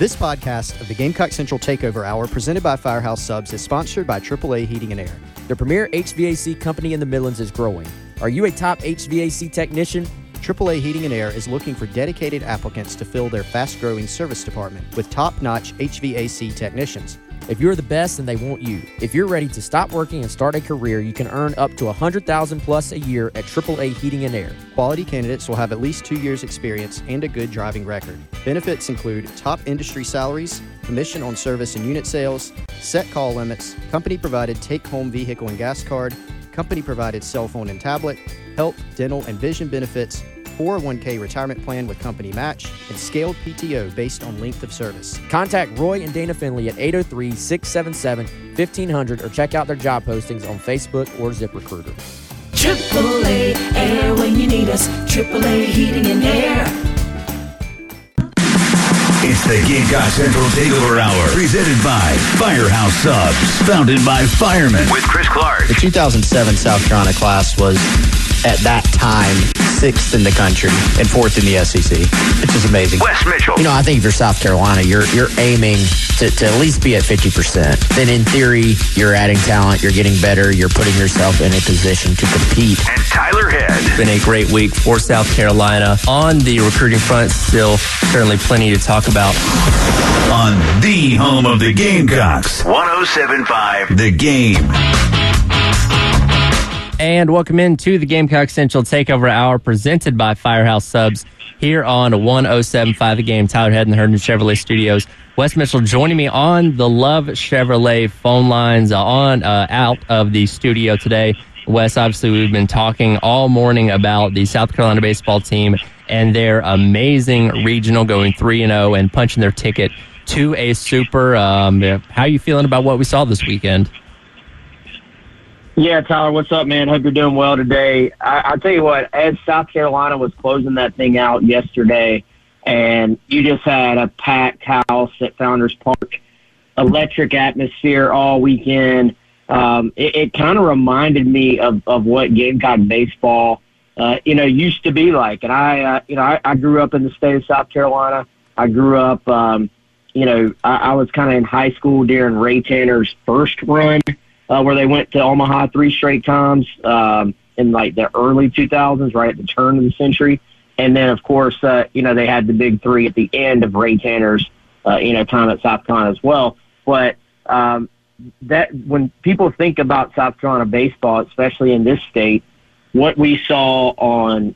This podcast of the Gamecock Central Takeover Hour, presented by Firehouse Subs, is sponsored by AAA Heating and Air. The premier HVAC company in the Midlands is growing. Are you a top HVAC technician? AAA Heating and Air is looking for dedicated applicants to fill their fast growing service department with top notch HVAC technicians. If you're the best, then they want you. If you're ready to stop working and start a career, you can earn up to 100000 plus a year at AAA Heating and Air. Quality candidates will have at least two years' experience and a good driving record. Benefits include top industry salaries, commission on service and unit sales, set call limits, company provided take home vehicle and gas card, company provided cell phone and tablet, health, dental, and vision benefits, 401k retirement plan with company match, and scaled PTO based on length of service. Contact Roy and Dana Finley at 803 677 1500 or check out their job postings on Facebook or ZipRecruiter. AAA Air when you need us. AAA Heating and Air. It's the Gamecock Central Takeover Hour, presented by Firehouse Subs, founded by firemen. With Chris Clark. The 2007 South Carolina class was, at that time, sixth in the country and fourth in the SEC, which is amazing. Wes Mitchell. You know, I think if you're South Carolina, you're you're aiming to, to at least be at 50%. Then in theory, you're adding talent, you're getting better, you're putting yourself in a position to compete. and Tyler Head. been a great week for South Carolina. On the recruiting front, still certainly plenty to talk about. On the home of the Gamecocks. 1075 The Game. And welcome into the Gamecock Central Takeover Hour presented by Firehouse Subs here on 1075 The Game. Tyler Head in the Herndon Chevrolet Studios. Wes Mitchell joining me on the Love Chevrolet phone lines uh, on uh, out of the studio today. Wes, obviously, we've been talking all morning about the South Carolina baseball team and their amazing regional going 3 and 0 and punching their ticket to a super. Um, how are you feeling about what we saw this weekend? Yeah, Tyler, what's up, man? Hope you're doing well today. I, I'll tell you what, as South Carolina was closing that thing out yesterday, and you just had a packed house at Founders Park, electric atmosphere all weekend. Um, it, it kind of reminded me of, of what Gamecock baseball, uh, you know, used to be like. And I, uh, you know, I, I grew up in the state of South Carolina. I grew up, um, you know, I, I was kind of in high school during Ray Tanner's first run where they went to Omaha three straight times um, in like the early 2000s, right at the turn of the century. And then, of course, uh, you know, they had the big three at the end of Ray Tanner's, uh, you know, time at South Carolina as well. But um, that when people think about South Carolina baseball, especially in this state, what we saw on,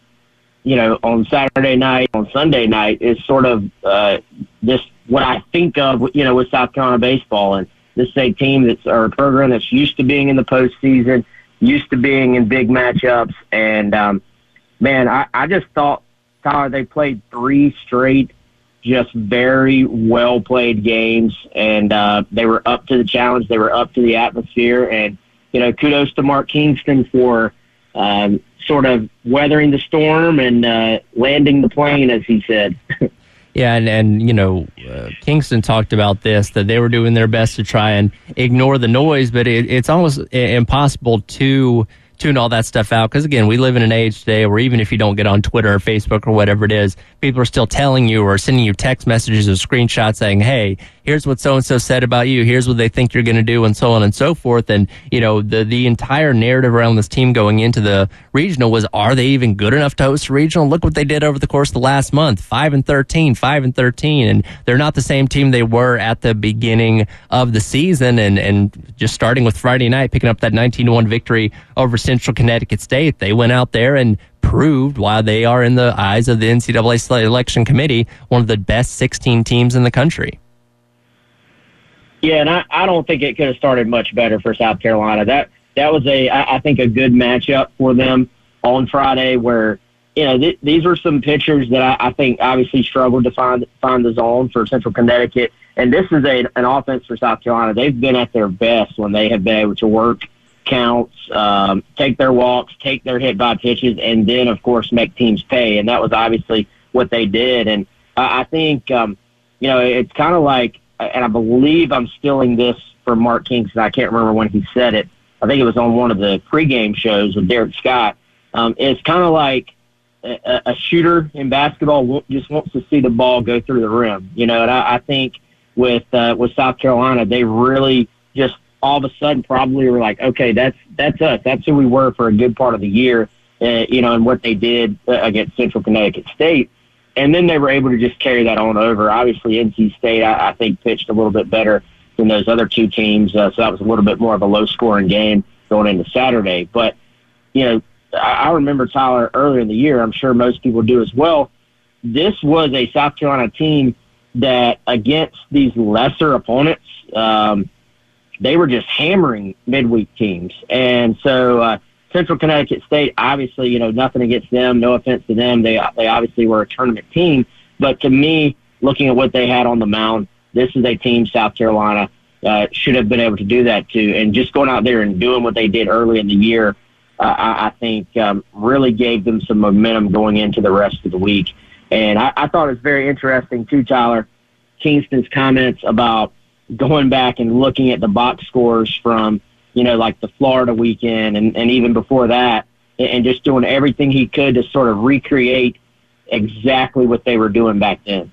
you know, on Saturday night, on Sunday night is sort of uh, this what I think of, you know, with South Carolina baseball. And this is a team that's or a program that's used to being in the postseason, used to being in big matchups, and um, man, I, I just thought Tyler they played three straight, just very well played games, and uh, they were up to the challenge. They were up to the atmosphere, and you know, kudos to Mark Kingston for um, sort of weathering the storm and uh, landing the plane, as he said. Yeah, and, and you know, uh, Kingston talked about this that they were doing their best to try and ignore the noise, but it, it's almost impossible to tune all that stuff out because again, we live in an age today where even if you don't get on Twitter or Facebook or whatever it is, people are still telling you or sending you text messages or screenshots saying, "Hey, here's what so and so said about you. Here's what they think you're going to do, and so on and so forth." And you know, the the entire narrative around this team going into the regional was, "Are they even good enough to host a regional?" Look what they did over the course of the last month: five and 13, 5 and thirteen, and they're not the same team they were at the beginning of the season. And and just starting with Friday night, picking up that 19-1 victory over Central Connecticut State, they went out there and proved why they are in the eyes of the NCAA selection committee one of the best 16 teams in the country. Yeah, and I, I don't think it could have started much better for South Carolina. That that was a I, I think a good matchup for them on Friday, where you know, th- these were some pitchers that I, I think obviously struggled to find find the zone for Central Connecticut. And this is a an offense for South Carolina. They've been at their best when they have been able to work counts, um, take their walks, take their hit by pitches, and then of course make teams pay. And that was obviously what they did. And I, I think um, you know it's kind of like, and I believe I'm stealing this from Mark Kingston. I can't remember when he said it. I think it was on one of the pregame shows with Derek Scott. Um, it's kind of like a, a shooter in basketball just wants to see the ball go through the rim, you know. And I, I think with uh, with South Carolina, they really just all of a sudden probably were like, okay, that's that's us. That's who we were for a good part of the year, uh, you know, and what they did uh, against Central Connecticut State. And then they were able to just carry that on over. Obviously, NC State, I, I think, pitched a little bit better than those other two teams, uh, so that was a little bit more of a low scoring game going into Saturday. But you know, I remember Tyler earlier in the year. I'm sure most people do as well. This was a South Carolina team that, against these lesser opponents, um, they were just hammering midweek teams. And so uh, Central Connecticut State, obviously, you know, nothing against them. No offense to them. They they obviously were a tournament team. But to me, looking at what they had on the mound, this is a team South Carolina uh, should have been able to do that too. And just going out there and doing what they did early in the year uh, I, I think um, really gave them some momentum going into the rest of the week. And I, I thought it was very interesting too, Tyler, Kingston's comments about going back and looking at the box scores from, you know, like the Florida weekend and, and even before that, and just doing everything he could to sort of recreate exactly what they were doing back then.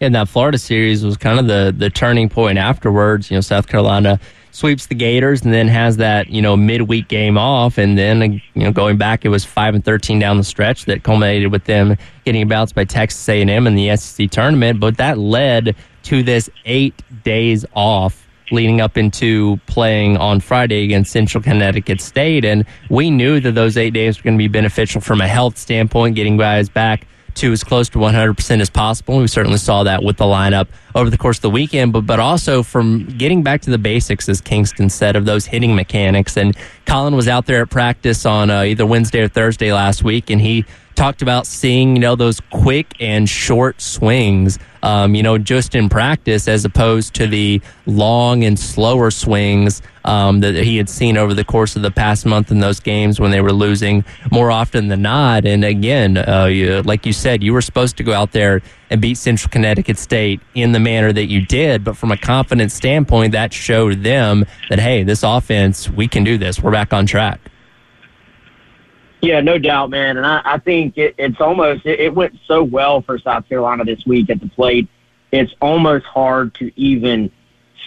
And that Florida series was kind of the the turning point afterwards. You know, South Carolina sweeps the Gators and then has that you know midweek game off, and then uh, you know going back, it was five and thirteen down the stretch that culminated with them getting bounced by Texas A and M in the SEC tournament. But that led to this eight days off leading up into playing on Friday against Central Connecticut State. And we knew that those eight days were going to be beneficial from a health standpoint, getting guys back to as close to 100% as possible. We certainly saw that with the lineup over the course of the weekend, but, but also from getting back to the basics, as Kingston said, of those hitting mechanics. And Colin was out there at practice on uh, either Wednesday or Thursday last week, and he talked about seeing, you know, those quick and short swings, um, you know, just in practice as opposed to the long and slower swings um, that he had seen over the course of the past month in those games when they were losing more often than not. And again, uh, you, like you said, you were supposed to go out there and beat Central Connecticut State in the manner that you did. But from a confidence standpoint, that showed them that, hey, this offense, we can do this. We're back on track. Yeah, no doubt, man. And I, I think it, it's almost, it, it went so well for South Carolina this week at the plate. It's almost hard to even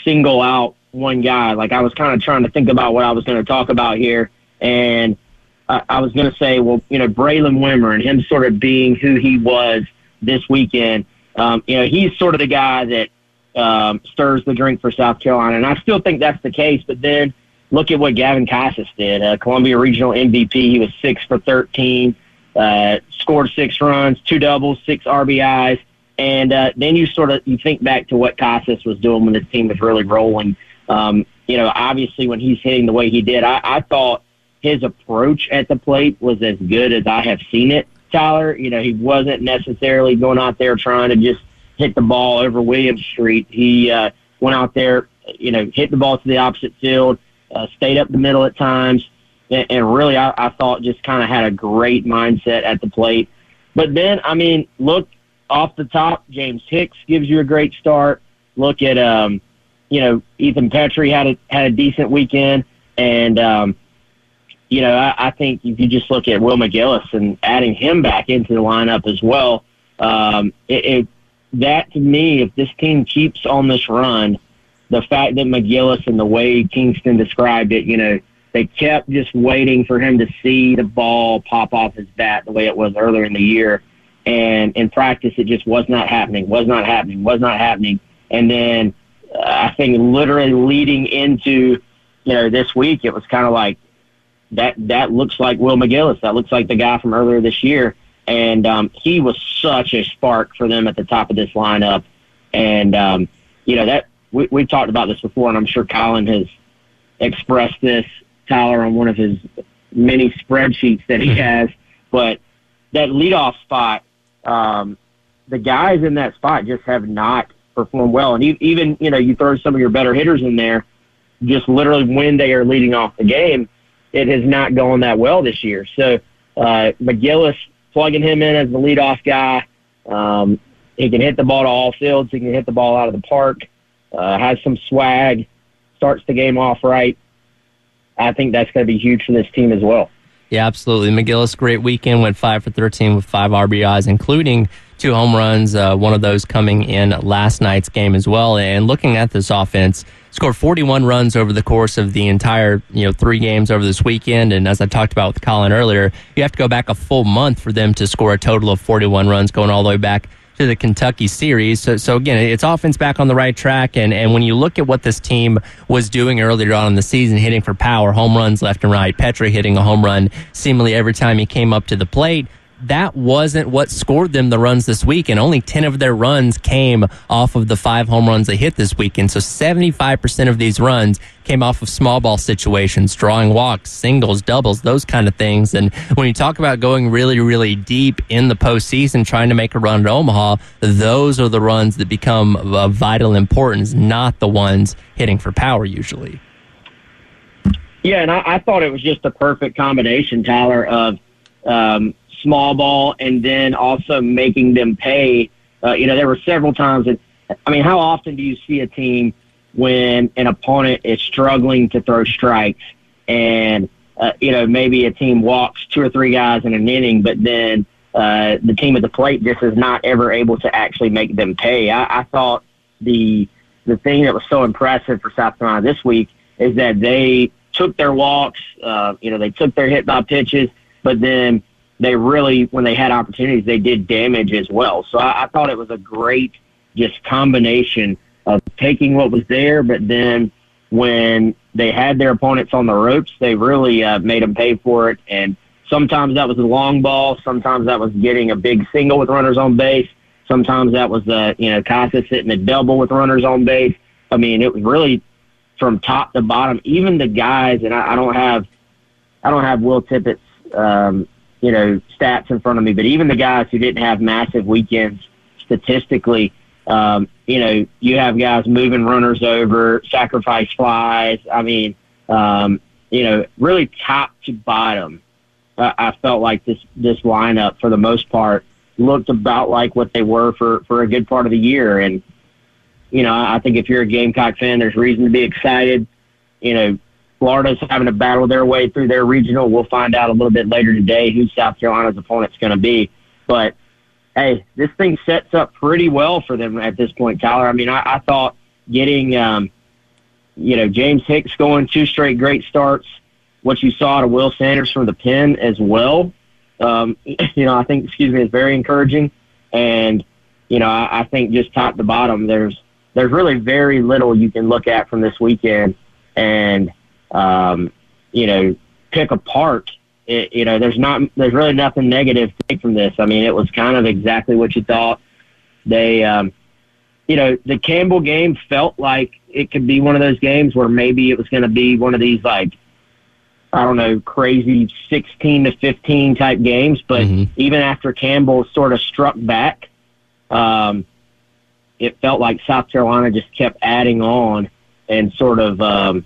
single out one guy. Like I was kind of trying to think about what I was going to talk about here. And I, I was going to say, well, you know, Braylen Wimmer and him sort of being who he was this weekend. Um, you know, he's sort of the guy that um, stirs the drink for South Carolina. And I still think that's the case. But then look at what Gavin Casas did. Uh, Columbia Regional MVP. He was six for 13, uh, scored six runs, two doubles, six RBIs. And uh, then you sort of you think back to what Casas was doing when the team was really rolling. Um, you know, obviously when he's hitting the way he did, I, I thought his approach at the plate was as good as I have seen it. Tyler, you know, he wasn't necessarily going out there trying to just hit the ball over Williams Street. He uh, went out there, you know, hit the ball to the opposite field, uh, stayed up the middle at times, and, and really, I, I thought just kind of had a great mindset at the plate. But then, I mean, look off the top, James Hicks gives you a great start. Look at, um, you know, Ethan Petry had a had a decent weekend, and um, you know, I, I think if you just look at Will McGillis and adding him back into the lineup as well, um, it, it that to me, if this team keeps on this run, the fact that McGillis and the way Kingston described it, you know, they kept just waiting for him to see the ball pop off his bat the way it was earlier in the year. And in practice, it just was not happening, was not happening, was not happening. And then uh, I think literally leading into, you know, this week, it was kind of like that, that looks like Will McGillis. That looks like the guy from earlier this year. And um, he was such a spark for them at the top of this lineup. And, um, you know, that we, we've talked about this before, and I'm sure Colin has expressed this, Tyler, on one of his many spreadsheets that he has. But that leadoff spot, um, the guys in that spot just have not performed well. And even you know you throw some of your better hitters in there, just literally when they are leading off the game, it has not gone that well this year. So uh, McGillis plugging him in as the leadoff guy. Um, he can hit the ball to all fields. He can hit the ball out of the park. Uh, has some swag. Starts the game off right. I think that's going to be huge for this team as well. Yeah, absolutely. McGillis, great weekend. Went five for thirteen with five RBIs, including two home runs. Uh, one of those coming in last night's game as well. And looking at this offense, scored 41 runs over the course of the entire you know three games over this weekend. And as I talked about with Colin earlier, you have to go back a full month for them to score a total of 41 runs, going all the way back the Kentucky series. So, so again, it's offense back on the right track. And, and when you look at what this team was doing earlier on in the season, hitting for power, home runs left and right, Petry hitting a home run seemingly every time he came up to the plate that wasn't what scored them the runs this week, and only 10 of their runs came off of the five home runs they hit this weekend. So 75% of these runs came off of small ball situations, drawing walks, singles, doubles, those kind of things. And when you talk about going really, really deep in the postseason, trying to make a run at Omaha, those are the runs that become of vital importance, not the ones hitting for power usually. Yeah, and I, I thought it was just a perfect combination, Tyler, of um, small ball and then also making them pay. Uh, you know, there were several times that, I mean, how often do you see a team when an opponent is struggling to throw strikes and, uh, you know, maybe a team walks two or three guys in an inning, but then uh, the team at the plate just is not ever able to actually make them pay. I, I thought the the thing that was so impressive for South Carolina this week is that they took their walks, uh, you know, they took their hit by pitches, but then they really, when they had opportunities, they did damage as well. So I, I thought it was a great just combination of taking what was there, but then when they had their opponents on the ropes, they really uh, made them pay for it. And sometimes that was a long ball, sometimes that was getting a big single with runners on base, sometimes that was uh, you know Casas hitting a double with runners on base. I mean, it was really from top to bottom. Even the guys, and I, I don't have, I don't have Will Tippett's um, you know, stats in front of me, but even the guys who didn't have massive weekends statistically, um, you know, you have guys moving runners over, sacrifice flies. I mean, um, you know, really top to bottom. I, I felt like this this lineup for the most part looked about like what they were for for a good part of the year, and you know, I think if you're a Gamecock fan, there's reason to be excited. You know, Florida's having to battle their way through their regional. We'll find out a little bit later today who South Carolina's opponent's going to be. But hey, this thing sets up pretty well for them at this point, Tyler. I mean, I, I thought getting, um, you know, James Hicks going two straight great starts, what you saw to Will Sanders from the pen as well, um, you know, I think, excuse me, is very encouraging. And, you know, I, I think just top to bottom, there's, there's really very little you can look at from this weekend. And, um, you know, pick apart. It, you know, there's not, there's really nothing negative to take from this. I mean, it was kind of exactly what you thought. They, um, you know, the Campbell game felt like it could be one of those games where maybe it was going to be one of these like, I don't know, crazy 16 to 15 type games. But mm-hmm. even after Campbell sort of struck back, um, it felt like South Carolina just kept adding on and sort of, um,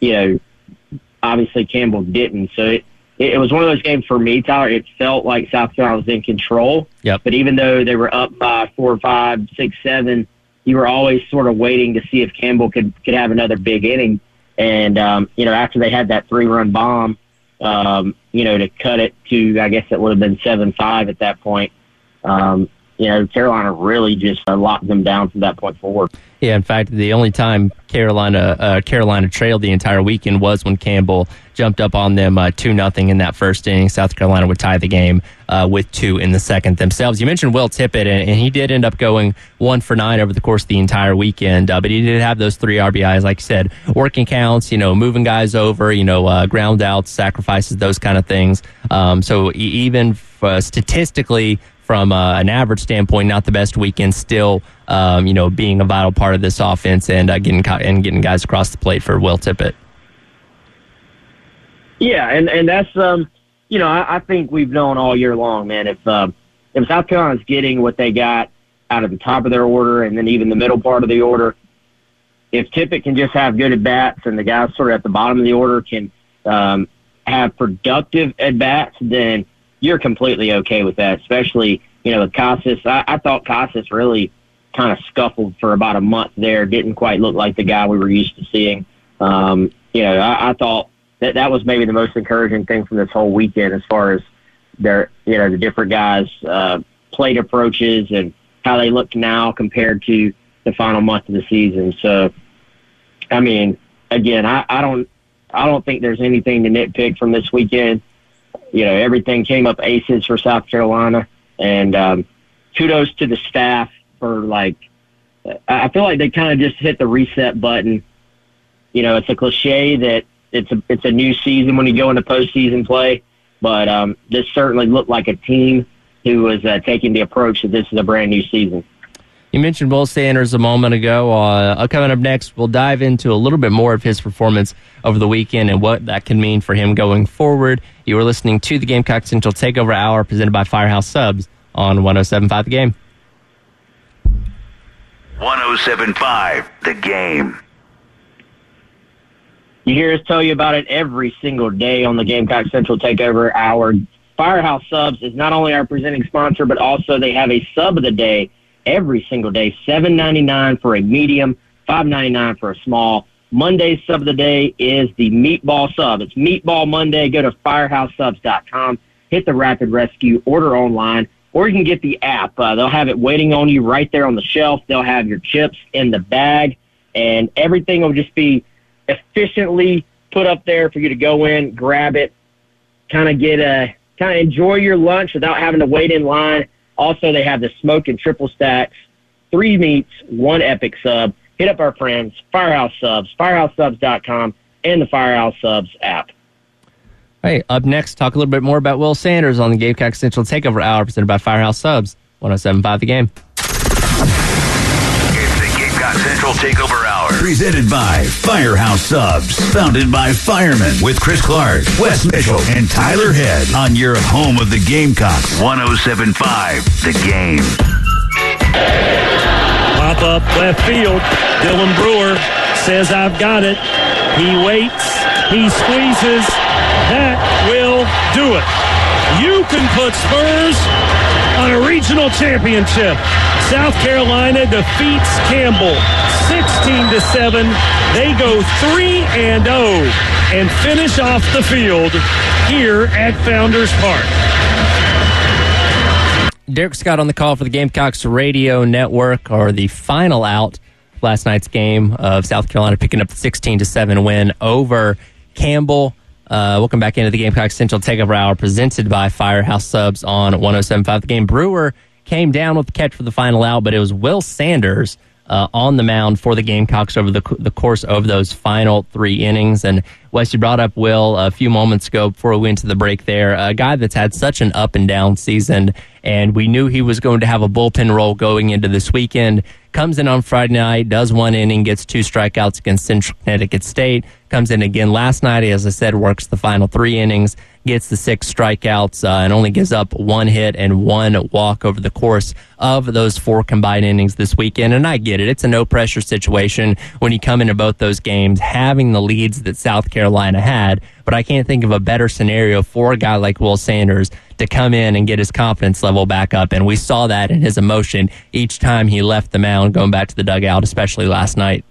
you know, obviously Campbell didn't. So it, it was one of those games for me, Tyler. It felt like South Carolina was in control. Yep. But even though they were up by four, five, six, seven, you were always sort of waiting to see if Campbell could could have another big inning. And um, you know, after they had that three run bomb, um, you know, to cut it to I guess it would have been seven five at that point. Um, you know, Carolina really just uh, locked them down from that point forward. Yeah, in fact, the only time Carolina uh, Carolina trailed the entire weekend was when Campbell jumped up on them uh, two nothing in that first inning. South Carolina would tie the game uh, with two in the second themselves. You mentioned Will Tippett, and, and, he did end up going one for nine over the course of the entire weekend. Uh, but he did have those three RBIs, like you said, working counts, you know, moving guys over, you know, uh, ground outs, sacrifices, those kind of things. Um, so even statistically from uh, an average standpoint, not the best weekend. Still, um, you know, being a vital part of this offense and uh, getting and getting guys across the plate for Will Tippett. Yeah, and and that's um, you know, I, I think we've known all year long, man. If uh, if South Carolina's getting what they got out of the top of their order and then even the middle part of the order, if Tippett can just have good at bats and the guys sort of at the bottom of the order can um, have productive at bats, then you're completely okay with that. Especially, you know, with Casas. I, I thought Casas really kind of scuffled for about a month there. Didn't quite look like the guy we were used to seeing. Um, you know, I, I thought that that was maybe the most encouraging thing from this whole weekend as far as their, you know, the different guys' uh, plate approaches and how they look now compared to the final month of the season. So, I mean, again, I, I don't, I don't think there's anything to nitpick from this weekend. You know, everything came up aces for South Carolina, and um, kudos to the staff for like. I feel like they kind of just hit the reset button. You know, it's a cliche that it's a it's a new season when you go into postseason play, but um, this certainly looked like a team who was uh, taking the approach that this is a brand new season. You mentioned Will Sanders a moment ago. Uh, coming up next, we'll dive into a little bit more of his performance over the weekend and what that can mean for him going forward. You are listening to the Gamecock Central Takeover Hour presented by Firehouse Subs on 1075 The Game. 1075 The Game. You hear us tell you about it every single day on the Gamecock Central Takeover Hour. Firehouse Subs is not only our presenting sponsor, but also they have a sub of the day every single day. Seven ninety nine for a medium, five ninety nine for a small. Monday's sub of the day is the meatball sub. It's Meatball Monday. Go to firehouseSubs.com, hit the Rapid Rescue, order online, or you can get the app. Uh, they'll have it waiting on you right there on the shelf. They'll have your chips in the bag, and everything will just be efficiently put up there for you to go in, grab it, kind of get a kind of enjoy your lunch without having to wait in line. Also, they have the smoke and triple stacks, three meats, one epic sub. Hit up our friends, Firehouse Subs, firehousesubs.com, and the Firehouse Subs app. Hey, up next, talk a little bit more about Will Sanders on the Gamecock Central Takeover Hour presented by Firehouse Subs, 1075 The Game. It's the Gamecock Central Takeover Hour. Presented by Firehouse Subs. Founded by firemen with Chris Clark, Wes Mitchell, and Tyler Head on your home of the Gamecocks. 1075 The Game. Pop up left field. Dylan Brewer says, I've got it. He waits. He squeezes. That will do it. You can put Spurs on a regional championship. South Carolina defeats Campbell 16 to 7. They go 3 and 0 and finish off the field here at Founders Park. Derek Scott on the call for the Gamecocks Radio Network, or the final out last night's game of South Carolina picking up the 16 to 7 win over Campbell. Uh, welcome back into the Gamecock Central Takeover Hour presented by Firehouse Subs on 1075 The Game. Brewer came down with the catch for the final out, but it was Will Sanders uh, on the mound for the Gamecocks over the, the course of those final three innings. And Wes, you brought up Will a few moments ago before we went to the break there, a guy that's had such an up and down season. And we knew he was going to have a bullpen role going into this weekend. Comes in on Friday night, does one inning, gets two strikeouts against Central Connecticut State. Comes in again last night, as I said, works the final three innings, gets the six strikeouts, uh, and only gives up one hit and one walk over the course of those four combined innings this weekend. And I get it. It's a no pressure situation when you come into both those games, having the leads that South Carolina had. But I can't think of a better scenario for a guy like Will Sanders to come in and get his confidence level back up. And we saw that in his emotion each time he left the mound going back to the dugout, especially last night.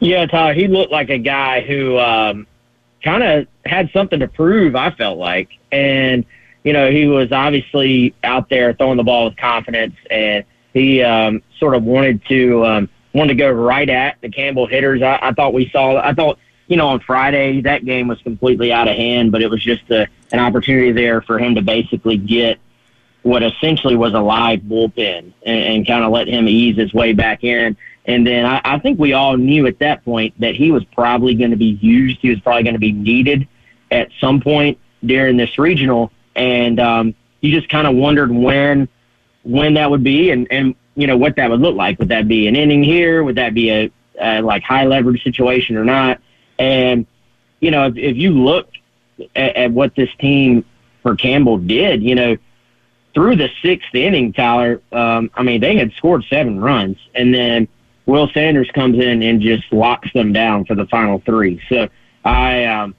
Yeah, Tyler, he looked like a guy who um, kind of had something to prove, I felt like. And, you know, he was obviously out there throwing the ball with confidence, and he um, sort of wanted to um, wanted to go right at the Campbell hitters. I, I thought we saw, I thought, you know, on Friday, that game was completely out of hand, but it was just a, an opportunity there for him to basically get what essentially was a live bullpen and, and kind of let him ease his way back in. And then I, I think we all knew at that point that he was probably going to be used. He was probably going to be needed at some point during this regional. And um, you just kind of wondered when when that would be and, and you know what that would look like. Would that be an inning here? Would that be a, a like high leverage situation or not? And you know if, if you look at, at what this team for Campbell did. You know, through the sixth inning, Tyler, um, I mean, they had scored seven runs, and then Will Sanders comes in and just locks them down for the final three. So I, um,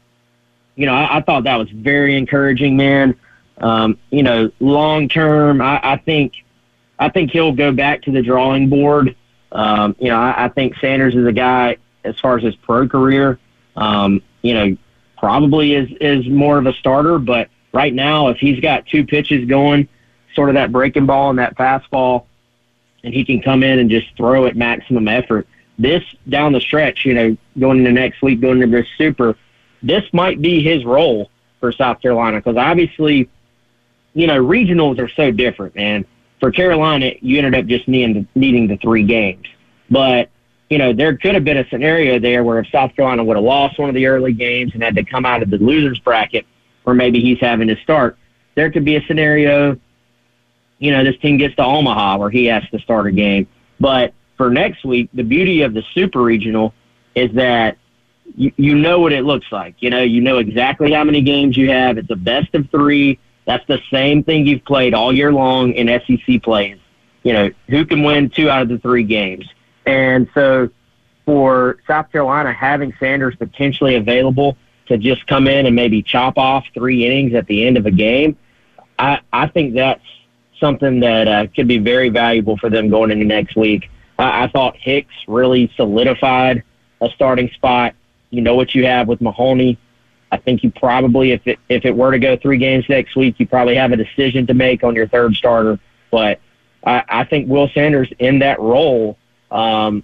you know, I, I thought that was very encouraging, man. Um, you know, long term, I, I think, I think he'll go back to the drawing board. Um, you know, I, I think Sanders is a guy as far as his pro career. Um, you know, probably is is more of a starter, but right now, if he's got two pitches going, sort of that breaking ball and that fastball, and he can come in and just throw at maximum effort. This down the stretch, you know, going into next week, going into this super, this might be his role for South Carolina because obviously, you know, regionals are so different, man. For Carolina, you ended up just needing the, needing the three games, but you know, there could have been a scenario there where if South Carolina would have lost one of the early games and had to come out of the losers bracket, or maybe he's having to start, there could be a scenario you know, this team gets to Omaha where he has to start a game. But for next week, the beauty of the super regional is that you, you know what it looks like. You know, you know exactly how many games you have. It's a best of three. That's the same thing you've played all year long in SEC plays. You know, who can win two out of the three games? And so for South Carolina, having Sanders potentially available to just come in and maybe chop off three innings at the end of a game, I, I think that's something that uh, could be very valuable for them going into next week. I, I thought Hicks really solidified a starting spot. You know what you have with Mahoney. I think you probably, if it if it were to go three games next week, you probably have a decision to make on your third starter. But I, I think Will Sanders in that role, um,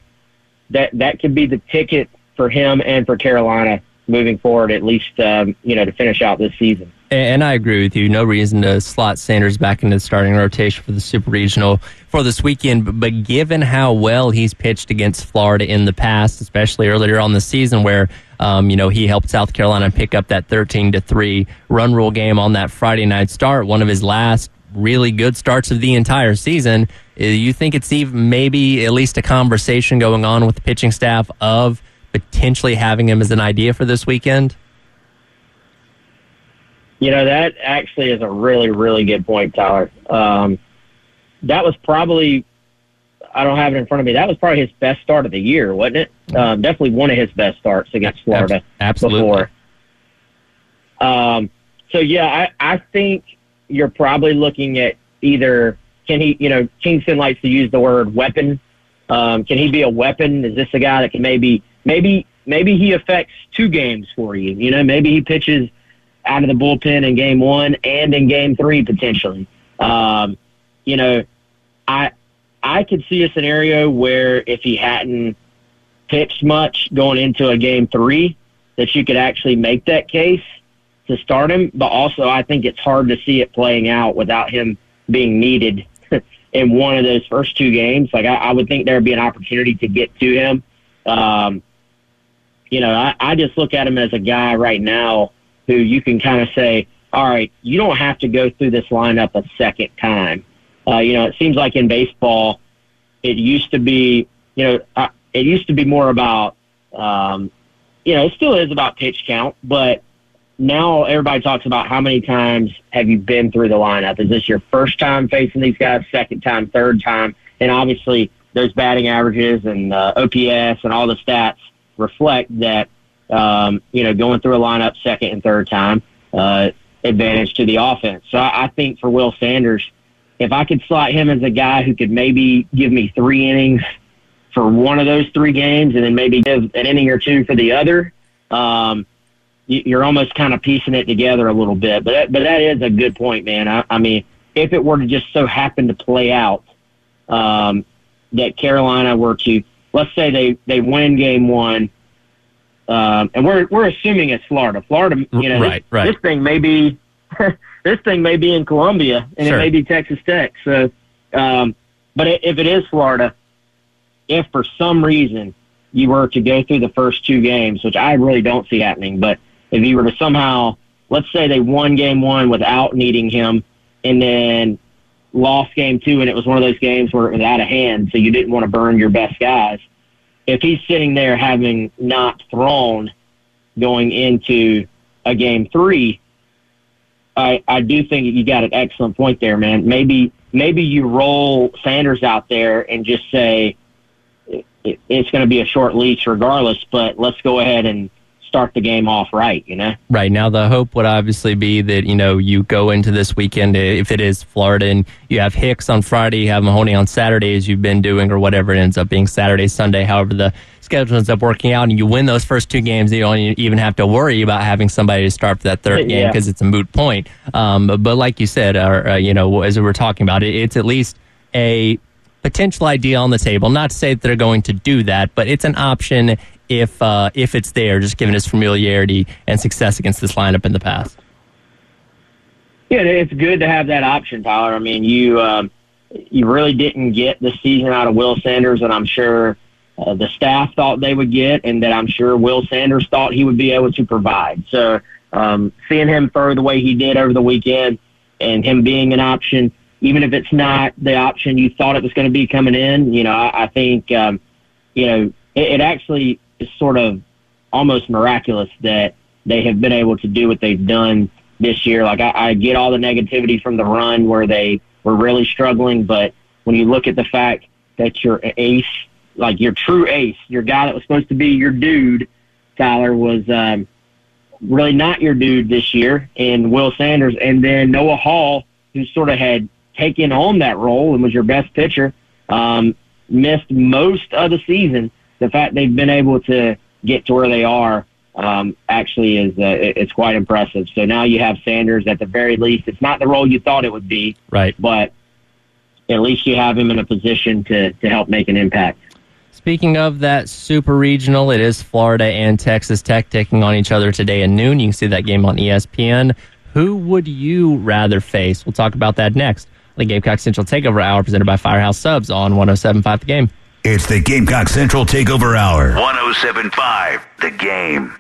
that that could be the ticket for him and for Carolina moving forward, at least um, you know to finish out this season. And I agree with you. No reason to slot Sanders back into the starting rotation for the Super Regional for this weekend. But given how well he's pitched against Florida in the past, especially earlier on the season, where um, you know he helped South Carolina pick up that thirteen to three run rule game on that Friday night start, one of his last really good starts of the entire season. Uh, you think it's even maybe at least a conversation going on with the pitching staff of potentially having him as an idea for this weekend? You know, that actually is a really, really good point, Tyler. Um, that was probably, I don't have it in front of me, that was probably his best start of the year, wasn't it? Um, definitely one of his best starts against Florida Absolutely. before. Um, so, yeah, I, I think you're probably looking at either can he, you know, Kingston likes to use the word weapon. Um, can he be a weapon? Is this a guy that can maybe, maybe, maybe he affects two games for you? You know, maybe he pitches – out of the bullpen in game one and in game three potentially. Um, you know, I I could see a scenario where if he hadn't pitched much going into a game three, that you could actually make that case to start him. But also, I think it's hard to see it playing out without him being needed in one of those first two games. Like I, I would think there would be an opportunity to get to him. Um, you know, I, I just look at him as a guy right now who you can kind of say, all right, you don't have to go through this lineup a second time. Uh, you know, it seems like in baseball, it used to be, you know, uh, it used to be more about, um, you know, it still is about pitch count, but now everybody talks about how many times have you been through the lineup? Is this your first time facing these guys, second time, third time? And obviously, those batting averages and uh, OPS and all the stats reflect that um, you know, going through a lineup second and third time, uh, advantage to the offense. So I, I think for Will Sanders, if I could slot him as a guy who could maybe give me three innings for one of those three games and then maybe give an inning or two for the other, um, you're almost kind of piecing it together a little bit. But that, but that is a good point, man. I, I mean, if it were to just so happen to play out um, that Carolina were to, let's say they they win game one um, and we're we're assuming it's Florida. Florida, you know, right, this, right. this thing may be this thing may be in Columbia, and Sure. it may be Texas Tech. So, um, but if it is Florida, if for some reason you were to go through the first two games, which I really don't see happening, but if you were to somehow, let's say they won game one without needing him, and then lost game two, and it was one of those games where it was out of hand, so you didn't want to burn your best guys if he's sitting there having not thrown going into a game three, I I do think you got an excellent point there, man. Maybe maybe you roll Sanders out there and just say it, it's going to be a short leash regardless, but let's go ahead and start the game off right, you know? Right. Now, the hope would obviously be that, you know, you go into this weekend, if it is Florida, and you have Hicks on Friday, you have Mahoney on Saturday, as you've been doing, or whatever it ends up being Saturday, Sunday, however the schedule ends up working out, and you win those first two games, you don't even have to worry about having somebody to start for that third game because yeah. it's a moot point. Um, but like you said, or, uh, you know, as we were talking about it, it's at least a potential idea on the table. Not to say that they're going to do that, but it's an option if uh, if it's there, just given his familiarity and success against this lineup in the past. Yeah, it's good to have that option, Tyler. I mean, you um, you really didn't get the season out of Will Sanders, and I'm sure uh, the staff thought they would get, and that I'm sure Will Sanders thought he would be able to provide. So, um, seeing him throw the way he did over the weekend, and him being an option, even if it's not the option you thought it was going to be coming in, you know, I, I think, um, you know, it, it actually sort of almost miraculous that they have been able to do what they've done this year. Like I, I get all the negativity from the run where they were really struggling, but when you look at the fact that your ace, like your true ace, your guy that was supposed to be your dude, Tyler was um, really not your dude this year, and Will Sanders, and then Noah Hall, who sort of had taken on that role and was your best pitcher, um, missed most of the season the fact they've been able to get to where they are um, actually is uh, it's quite impressive. So now you have Sanders at the very least. It's not the role you thought it would be, right? But at least you have him in a position to to help make an impact. Speaking of that super regional, it is Florida and Texas Tech taking on each other today at noon. You can see that game on ESPN. Who would you rather face? We'll talk about that next. The Gamecock Central Takeover Hour presented by Firehouse Subs on 107.5 The Game. It's the Gamecock Central Takeover Hour. 1075, the game.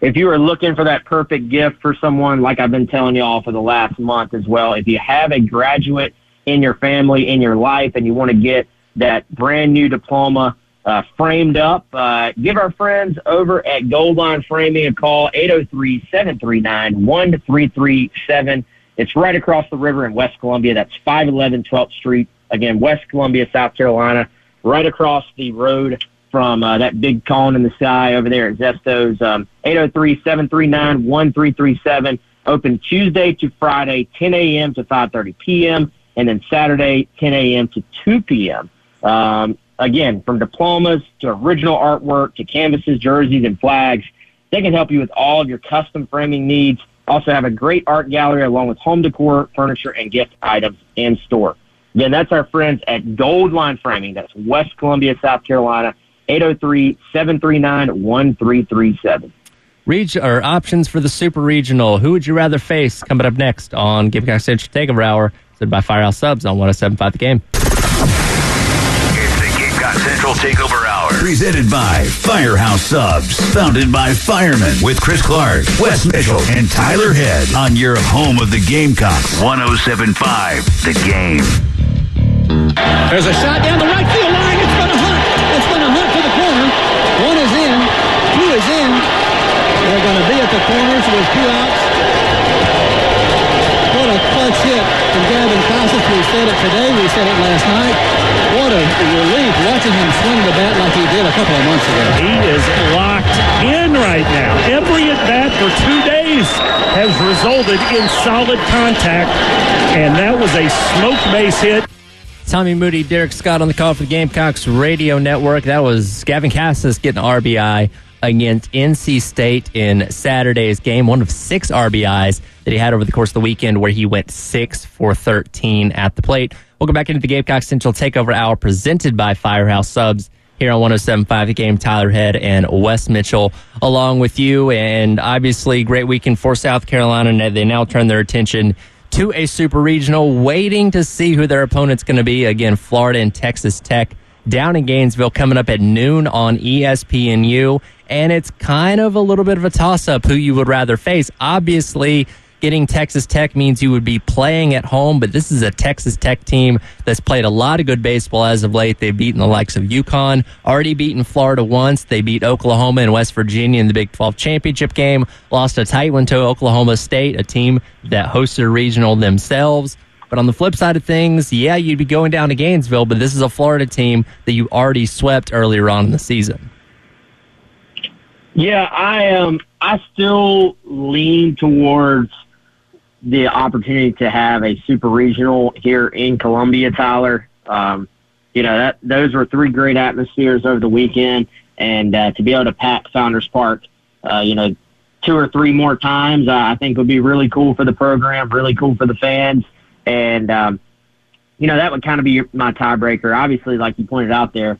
If you are looking for that perfect gift for someone, like I've been telling y'all for the last month as well, if you have a graduate in your family, in your life, and you want to get that brand new diploma uh, framed up, uh, give our friends over at Goldline Framing a call, 803 739 1337. It's right across the river in West Columbia. That's 511 12th Street again, West Columbia, South Carolina, right across the road from uh, that big cone in the sky over there at Zesto's. Um, 803-739-1337. Open Tuesday to Friday, 10 a.m. to 5.30 p.m. And then Saturday, 10 a.m. to 2 p.m. Um, again, from diplomas to original artwork to canvases, jerseys, and flags, they can help you with all of your custom framing needs. Also have a great art gallery along with home decor, furniture, and gift items in store. Again, that's our friends at Gold Line Framing. That's West Columbia, South Carolina, 803-739-1337. Reach or options for the Super Regional. Who would you rather face? Coming up next on Gamecock Central Takeover Hour, said by Firehouse Subs on 107.5 The Game. It's Central Takeover Hour. Presented by Firehouse Subs. Founded by firemen with Chris Clark, Wes Mitchell, and Tyler Head on your home of the Gamecocks. 107.5 The Game. There's a shot down the right field line. It's going to hunt. It's going to hunt for the corner. One is in. Two is in. They're going to be at the corners with two outs. What a clutch hit from Gavin Casas. We said it today. We said it last night. What a relief watching him swing the bat like he did a couple of months ago. He is locked in right now. Every at bat for two days has resulted in solid contact, and that was a smoke base hit. Tommy Moody, Derek Scott on the call for the Gamecocks Radio Network. That was Gavin Casas getting RBI against NC State in Saturday's game. One of six RBIs that he had over the course of the weekend, where he went six for 13 at the plate. Go back into the Gamecock Central Takeover Hour presented by Firehouse Subs here on 107.5 The Game. Tyler Head and Wes Mitchell along with you. And obviously, great weekend for South Carolina. They now turn their attention to a super regional, waiting to see who their opponent's going to be. Again, Florida and Texas Tech down in Gainesville coming up at noon on ESPNU. And it's kind of a little bit of a toss up who you would rather face. Obviously, Getting Texas Tech means you would be playing at home, but this is a Texas Tech team that's played a lot of good baseball as of late. They've beaten the likes of UConn, already beaten Florida once. They beat Oklahoma and West Virginia in the Big 12 championship game, lost a tight one to Oklahoma State, a team that hosted a regional themselves. But on the flip side of things, yeah, you'd be going down to Gainesville, but this is a Florida team that you already swept earlier on in the season. Yeah, I um I still lean towards the opportunity to have a super regional here in Columbia, Tyler. Um, you know that those were three great atmospheres over the weekend, and uh, to be able to pack Founders Park, uh, you know, two or three more times, I think would be really cool for the program, really cool for the fans. And, um, you know, that would kind of be my tiebreaker. Obviously, like you pointed out there,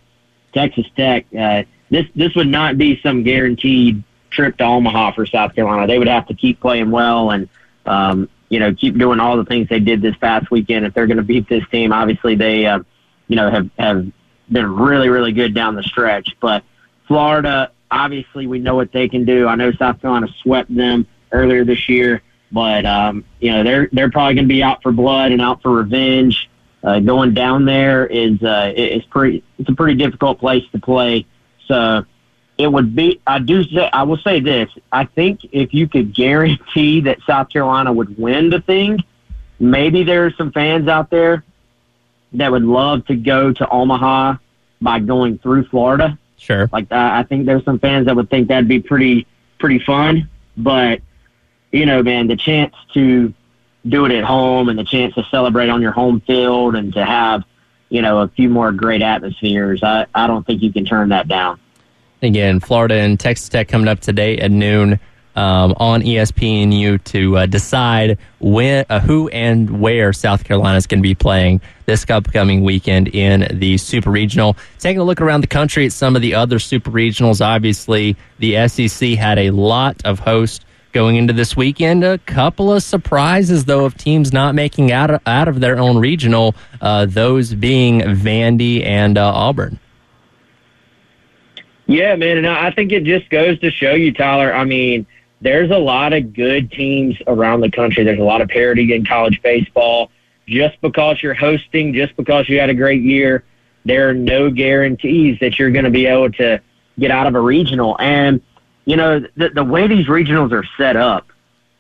Texas Tech, uh, this, this would not be some guaranteed trip to Omaha for South Carolina. They would have to keep playing well and, um, you know, keep doing all the things they did this past weekend. If they're going to beat this team, obviously they, uh, you know, have, have been really, really good down the stretch. But Florida, obviously we know what they can do. I know South Carolina swept them earlier this year. But um, you know they're they're probably going to be out for blood and out for revenge. Uh, going down there is uh, is pretty. It's a pretty difficult place to play. So it would be. I do. Say, I will say this. I think if you could guarantee that South Carolina would win the thing, maybe there are some fans out there that would love to go to Omaha by going through Florida. Sure. Like I, I think there's some fans that would think that'd be pretty pretty fun, but you know, man, the chance to do it at home and the chance to celebrate on your home field and to have, you know, a few more great atmospheres, I, I don't think you can turn that down. Again, Florida and Texas Tech coming up today at noon um, on ESPNU to uh, decide when, uh, who and where South Carolina is going to be playing this upcoming weekend in the Super Regional. Taking a look around the country at some of the other Super Regionals, obviously the SEC had a lot of hosts going into this weekend. A couple of surprises, though, of teams not making out of, out of their own regional, uh, those being Vandy and uh, Auburn. Yeah, man, and I think it just goes to show you, Tyler. I mean, there's a lot of good teams around the country. There's a lot of parity in college baseball. Just because you're hosting, just because you had a great year, there are no guarantees that you're going to be able to get out of a regional. And you know, the, the way these regionals are set up,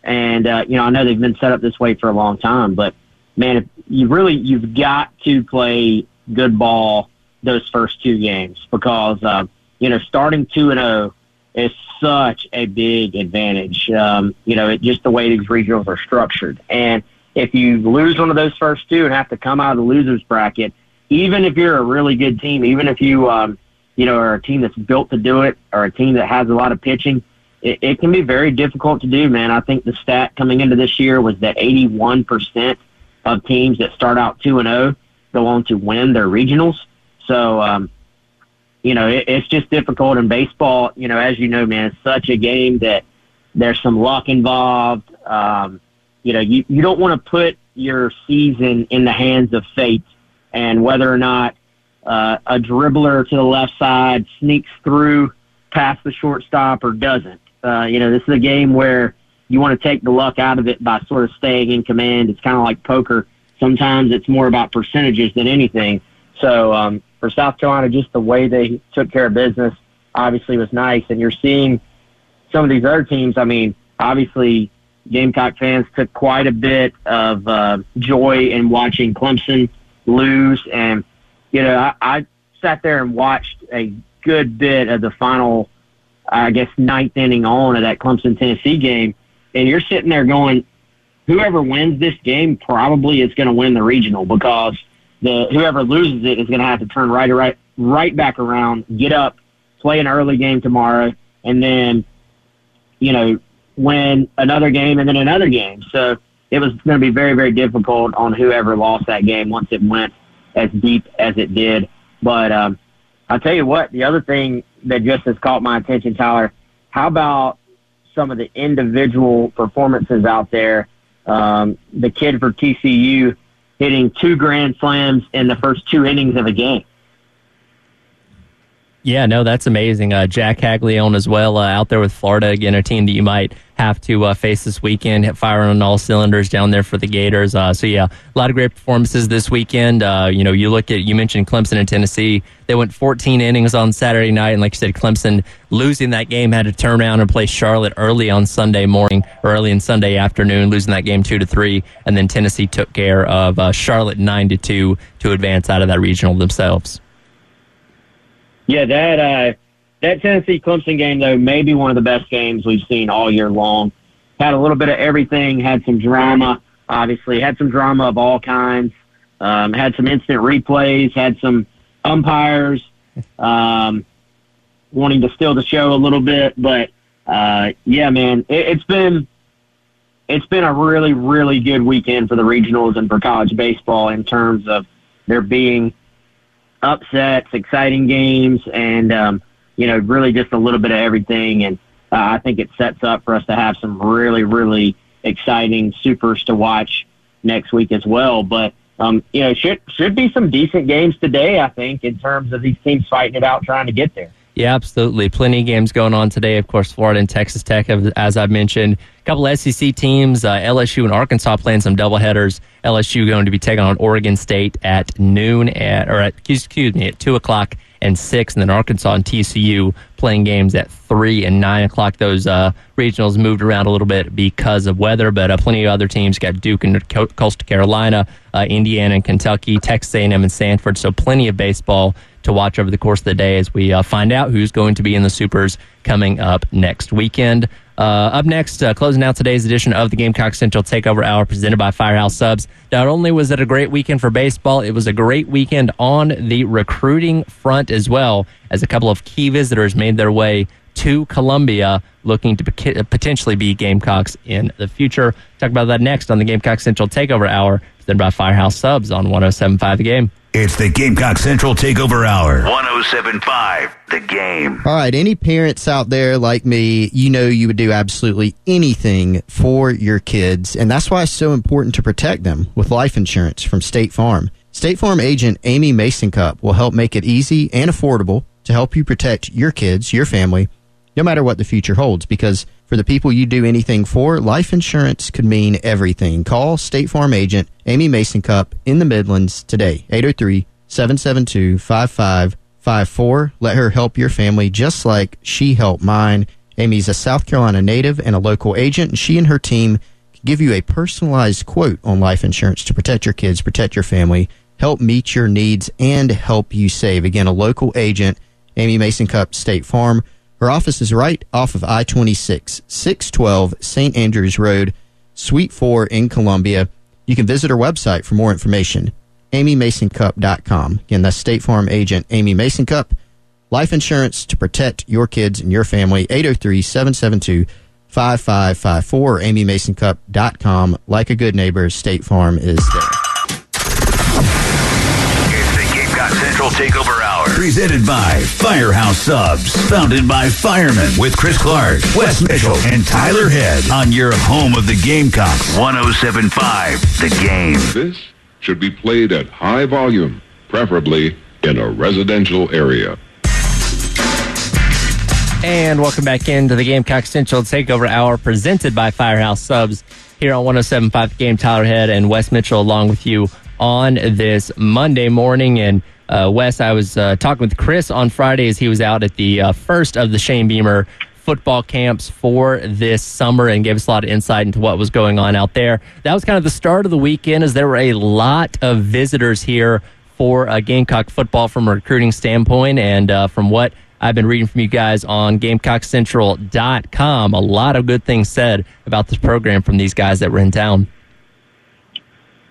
and, uh, you know, I know they've been set up this way for a long time, but man, if you really, you've got to play good ball those first two games because, uh, you know, starting 2 and 0 is such a big advantage. Um, you know, it, just the way these regionals are structured. And if you lose one of those first two and have to come out of the losers bracket, even if you're a really good team, even if you, um, you know, or a team that's built to do it, or a team that has a lot of pitching, it, it can be very difficult to do, man. I think the stat coming into this year was that 81% of teams that start out 2 and 0 go on to win their regionals. So, um, you know, it, it's just difficult in baseball. You know, as you know, man, it's such a game that there's some luck involved. Um, you know, you, you don't want to put your season in the hands of fate and whether or not uh, a dribbler to the left side sneaks through past the shortstop or doesn't. Uh, you know, this is a game where you want to take the luck out of it by sort of staying in command. It's kind of like poker. Sometimes it's more about percentages than anything. So um, for South Carolina, just the way they took care of business obviously was nice. And you're seeing some of these other teams. I mean, obviously Gamecock fans took quite a bit of uh, joy in watching Clemson lose and you know, I, I sat there and watched a good bit of the final, I guess, ninth inning on of that Clemson Tennessee game, and you're sitting there going, whoever wins this game probably is going to win the regional because the whoever loses it is going to have to turn right right right back around, get up, play an early game tomorrow, and then you know win another game and then another game. So it was going to be very very difficult on whoever lost that game once it went as deep as it did. But um, I'll tell you what, the other thing that just has caught my attention, Tyler, how about some of the individual performances out there? Um, the kid for TCU hitting two grand slams in the first two innings of a game. Yeah, no, that's amazing. Uh, Jac Caglianone as well uh, out there with Florida again, a team that you might have to uh, face this weekend. Firing on all cylinders down there for the Gators. Uh, so yeah, a lot of great performances this weekend. Uh, you know, you look at you mentioned Clemson and Tennessee. They went 14 innings on Saturday night, and like you said, Clemson losing that game had to turn around and play Charlotte early on Sunday morning, early in Sunday afternoon, losing that game two to three, and then Tennessee took care of uh, Charlotte nine to two to advance out of that regional themselves. Yeah, that uh, that Tennessee Clemson game though may be one of the best games we've seen all year long. Had a little bit of everything. Had some drama, obviously. Had some drama of all kinds. Um, had some instant replays. Had some umpires um, wanting to steal the show a little bit. But uh, yeah, man, it, it's been it's been a really really good weekend for the regionals and for college baseball in terms of there being upsets, exciting games, and um, you know, really just a little bit of everything. And uh, I think it sets up for us to have some really, really exciting supers to watch next week as well. But um, you know, should should be some decent games today. I think in terms of these teams fighting it out, trying to get there. Yeah, absolutely. Plenty of games going on today. Of course, Florida and Texas Tech, as I've mentioned. A couple SEC teams, uh, LSU and Arkansas playing some doubleheaders. LSU going to be taking on Oregon State at noon at, or at, excuse me, at 2 o'clock and 6. And then Arkansas and TCU playing games at 3 and 9 o'clock. Those uh, regionals moved around a little bit because of weather, but uh, plenty of other teams got Duke and Coastal Carolina, uh, Indiana and Kentucky, Texas A&M and Stanford. So plenty of baseball to watch over the course of the day as we uh, find out who's going to be in the Supers coming up next weekend. Uh, up next, uh, closing out today's edition of the Gamecock Central Takeover Hour presented by Firehouse Subs. Not only was it a great weekend for baseball, it was a great weekend on the recruiting front as well, as a couple of key visitors made their way to Columbia looking to potentially be Gamecocks in the future. Talk about that next on the Gamecock Central Takeover Hour presented by Firehouse Subs on 1075 The Game. It's the Gamecock Central Takeover Hour. 1075, the game. All right, any parents out there like me, you know you would do absolutely anything for your kids, and that's why it's so important to protect them with life insurance from State Farm. State Farm agent Amy Mason Cup will help make it easy and affordable to help you protect your kids, your family, no matter what the future holds, because for the people you do anything for, life insurance could mean everything. Call State Farm agent Amy Mason Cup in the Midlands today, 803 772 5554. Let her help your family just like she helped mine. Amy's a South Carolina native and a local agent, and she and her team can give you a personalized quote on life insurance to protect your kids, protect your family, help meet your needs, and help you save. Again, a local agent, Amy Mason Cup State Farm. Her office is right off of I 26, 612 St. Andrews Road, Suite 4 in Columbia. You can visit her website for more information, amymasoncup.com. Again, that's State Farm agent Amy Mason Cup. Life insurance to protect your kids and your family, 803 772 5554 or amymasoncup.com. Like a good neighbor, State Farm is there. Central Takeover Hour. Presented by Firehouse Subs. Founded by firemen with Chris Clark, Wes Mitchell, and Tyler Head on your home of the Gamecocks. 1075 The Game. This should be played at high volume, preferably in a residential area. And welcome back into the Gamecock Central Takeover Hour presented by Firehouse Subs here on 1075 Game. Tyler Head and Wes Mitchell along with you on this Monday morning. And uh, Wes, I was uh, talking with Chris on Friday as he was out at the uh, first of the Shane Beamer football camps for this summer and gave us a lot of insight into what was going on out there. That was kind of the start of the weekend as there were a lot of visitors here for uh, Gamecock football from a recruiting standpoint. And uh, from what I've been reading from you guys on GamecockCentral.com, a lot of good things said about this program from these guys that were in town.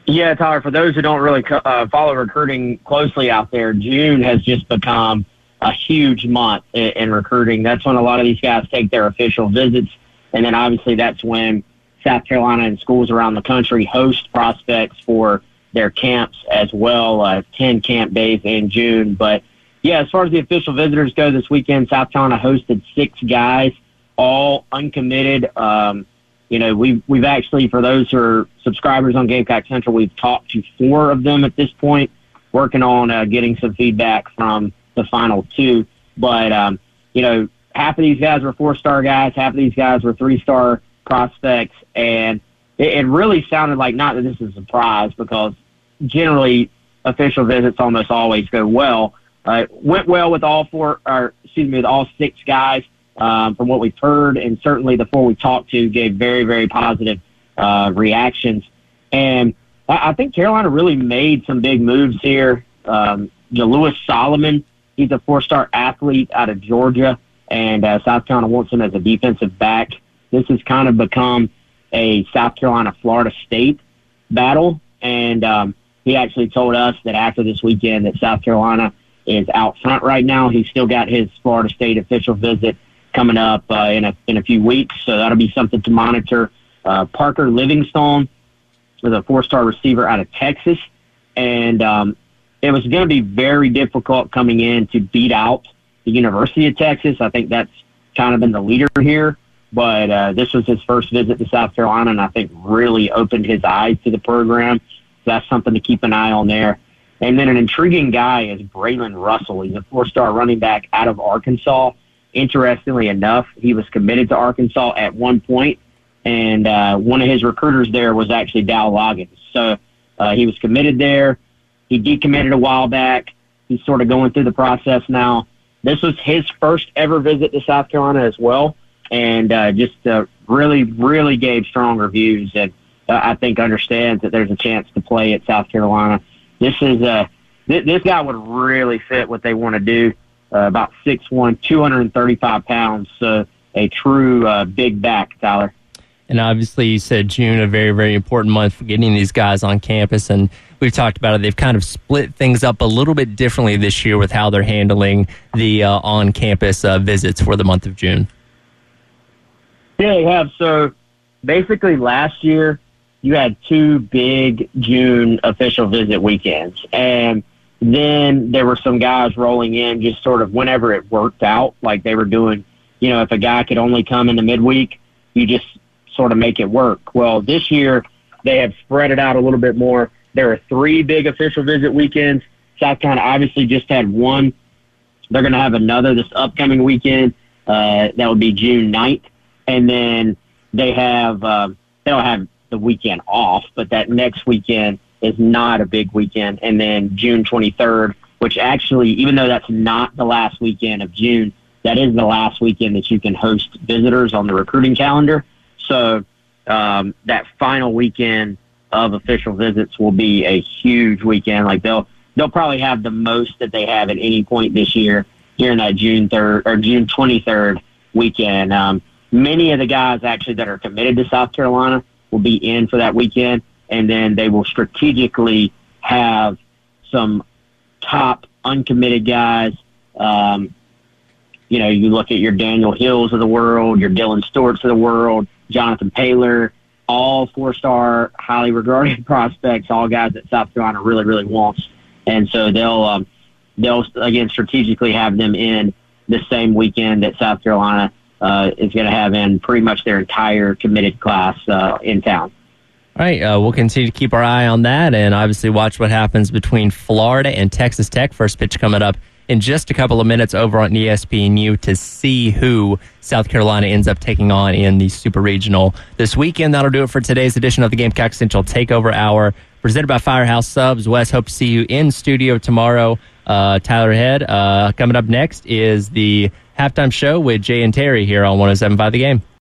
Yeah, Tyler, for those who don't really uh, follow recruiting closely out there, June has just become a huge month in, in recruiting. That's when a lot of these guys take their official visits. And then obviously that's when South Carolina and schools around the country host prospects for their camps as well, uh, 10 camp days in June. But yeah, as far as the official visitors go this weekend, South Carolina hosted six guys, all uncommitted. Um, you know, we've we've actually for those who are subscribers on Gamecock Central, we've talked to four of them at this point, working on uh, getting some feedback from the final two. But um, you know, half of these guys were four star guys, half of these guys were three star prospects, and it, it really sounded like not that this is a surprise because generally official visits almost always go well. Uh, went well with all four, or excuse me, with all six guys um, from what we've heard, and certainly the four we talked to gave very, very positive uh, reactions. And I, I think Carolina really made some big moves here. Um, Lewis Solomon, he's a four-star athlete out of Georgia, and uh, South Carolina wants him as a defensive back. This has kind of become a South Carolina Florida State battle, and um, he actually told us that after this weekend that South Carolina is out front right now. He's still got his Florida State official visit coming up uh, in a in a few weeks, so that'll be something to monitor. Uh, Parker Livingstone was a four-star receiver out of Texas, and um, it was going to be very difficult coming in to beat out the University of Texas. I think that's kind of been the leader here, but uh, this was his first visit to South Carolina, and I think really opened his eyes to the program. So that's something to keep an eye on there. And then an intriguing guy is Braylen Russell. He's a four-star running back out of Arkansas. Interestingly enough, he was committed to Arkansas at one point, and uh, one of his recruiters there was actually Dowell Loggains. So uh, he was committed there. He decommitted a while back. He's sort of going through the process now. This was his first ever visit to South Carolina as well, and uh, just uh, really, really gave strong reviews, and uh, I think understands that there's a chance to play at South Carolina. This is a uh, th- this guy would really fit what they want to do uh, about 6'1", 235 pounds. So a true uh, big back, Tyler. And obviously, you said June, a very, very important month for getting these guys on campus. And we've talked about it. They've kind of split things up a little bit differently this year with how they're handling the uh, on campus uh, visits for the month of June. Yeah, they have. So basically, last year, you had two big June official visit weekends. And then there were some guys rolling in just sort of whenever it worked out, like they were doing, you know, if a guy could only come in the midweek, you just sort of make it work. Well, this year they have spread it out a little bit more. There are three big official visit weekends. South Carolina obviously just had one. They're going to have another this upcoming weekend. Uh, that would be June 9th. And then they have, uh, they'll have the weekend off, but that next weekend is not a big weekend. And then June 23rd, which actually, even though that's not the last weekend of June, that is the last weekend that you can host visitors on the recruiting calendar. So um, that final weekend of official visits will be a huge weekend. Like they'll they'll probably have the most that they have at any point this year during that June third or June 23rd weekend. Um, many of the guys actually that are committed to South Carolina will be in for that weekend and then they will strategically have some top uncommitted guys. Um, you know, you look at your Daniel Hills of the world, your Dylan Stewarts of the world, Jonathan Paylor, all four star, highly regarded prospects, all guys that South Carolina really, really wants. And so they'll, um, they'll again strategically have them in the same weekend that South Carolina uh, is going to have in pretty much their entire committed class uh, in town. All right, uh, we'll continue to keep our eye on that and obviously watch what happens between Florida and Texas Tech. First pitch coming up in just a couple of minutes over on ESPNU to see who South Carolina ends up taking on in the Super Regional this weekend. That'll do it for today's edition of the Gamecock Central Takeover Hour, presented by Firehouse Subs. Wes, hope to see you in studio tomorrow. Uh, Tyler Head. Uh, coming up next is the halftime show with Jay and Terry here on 107.5 The Game.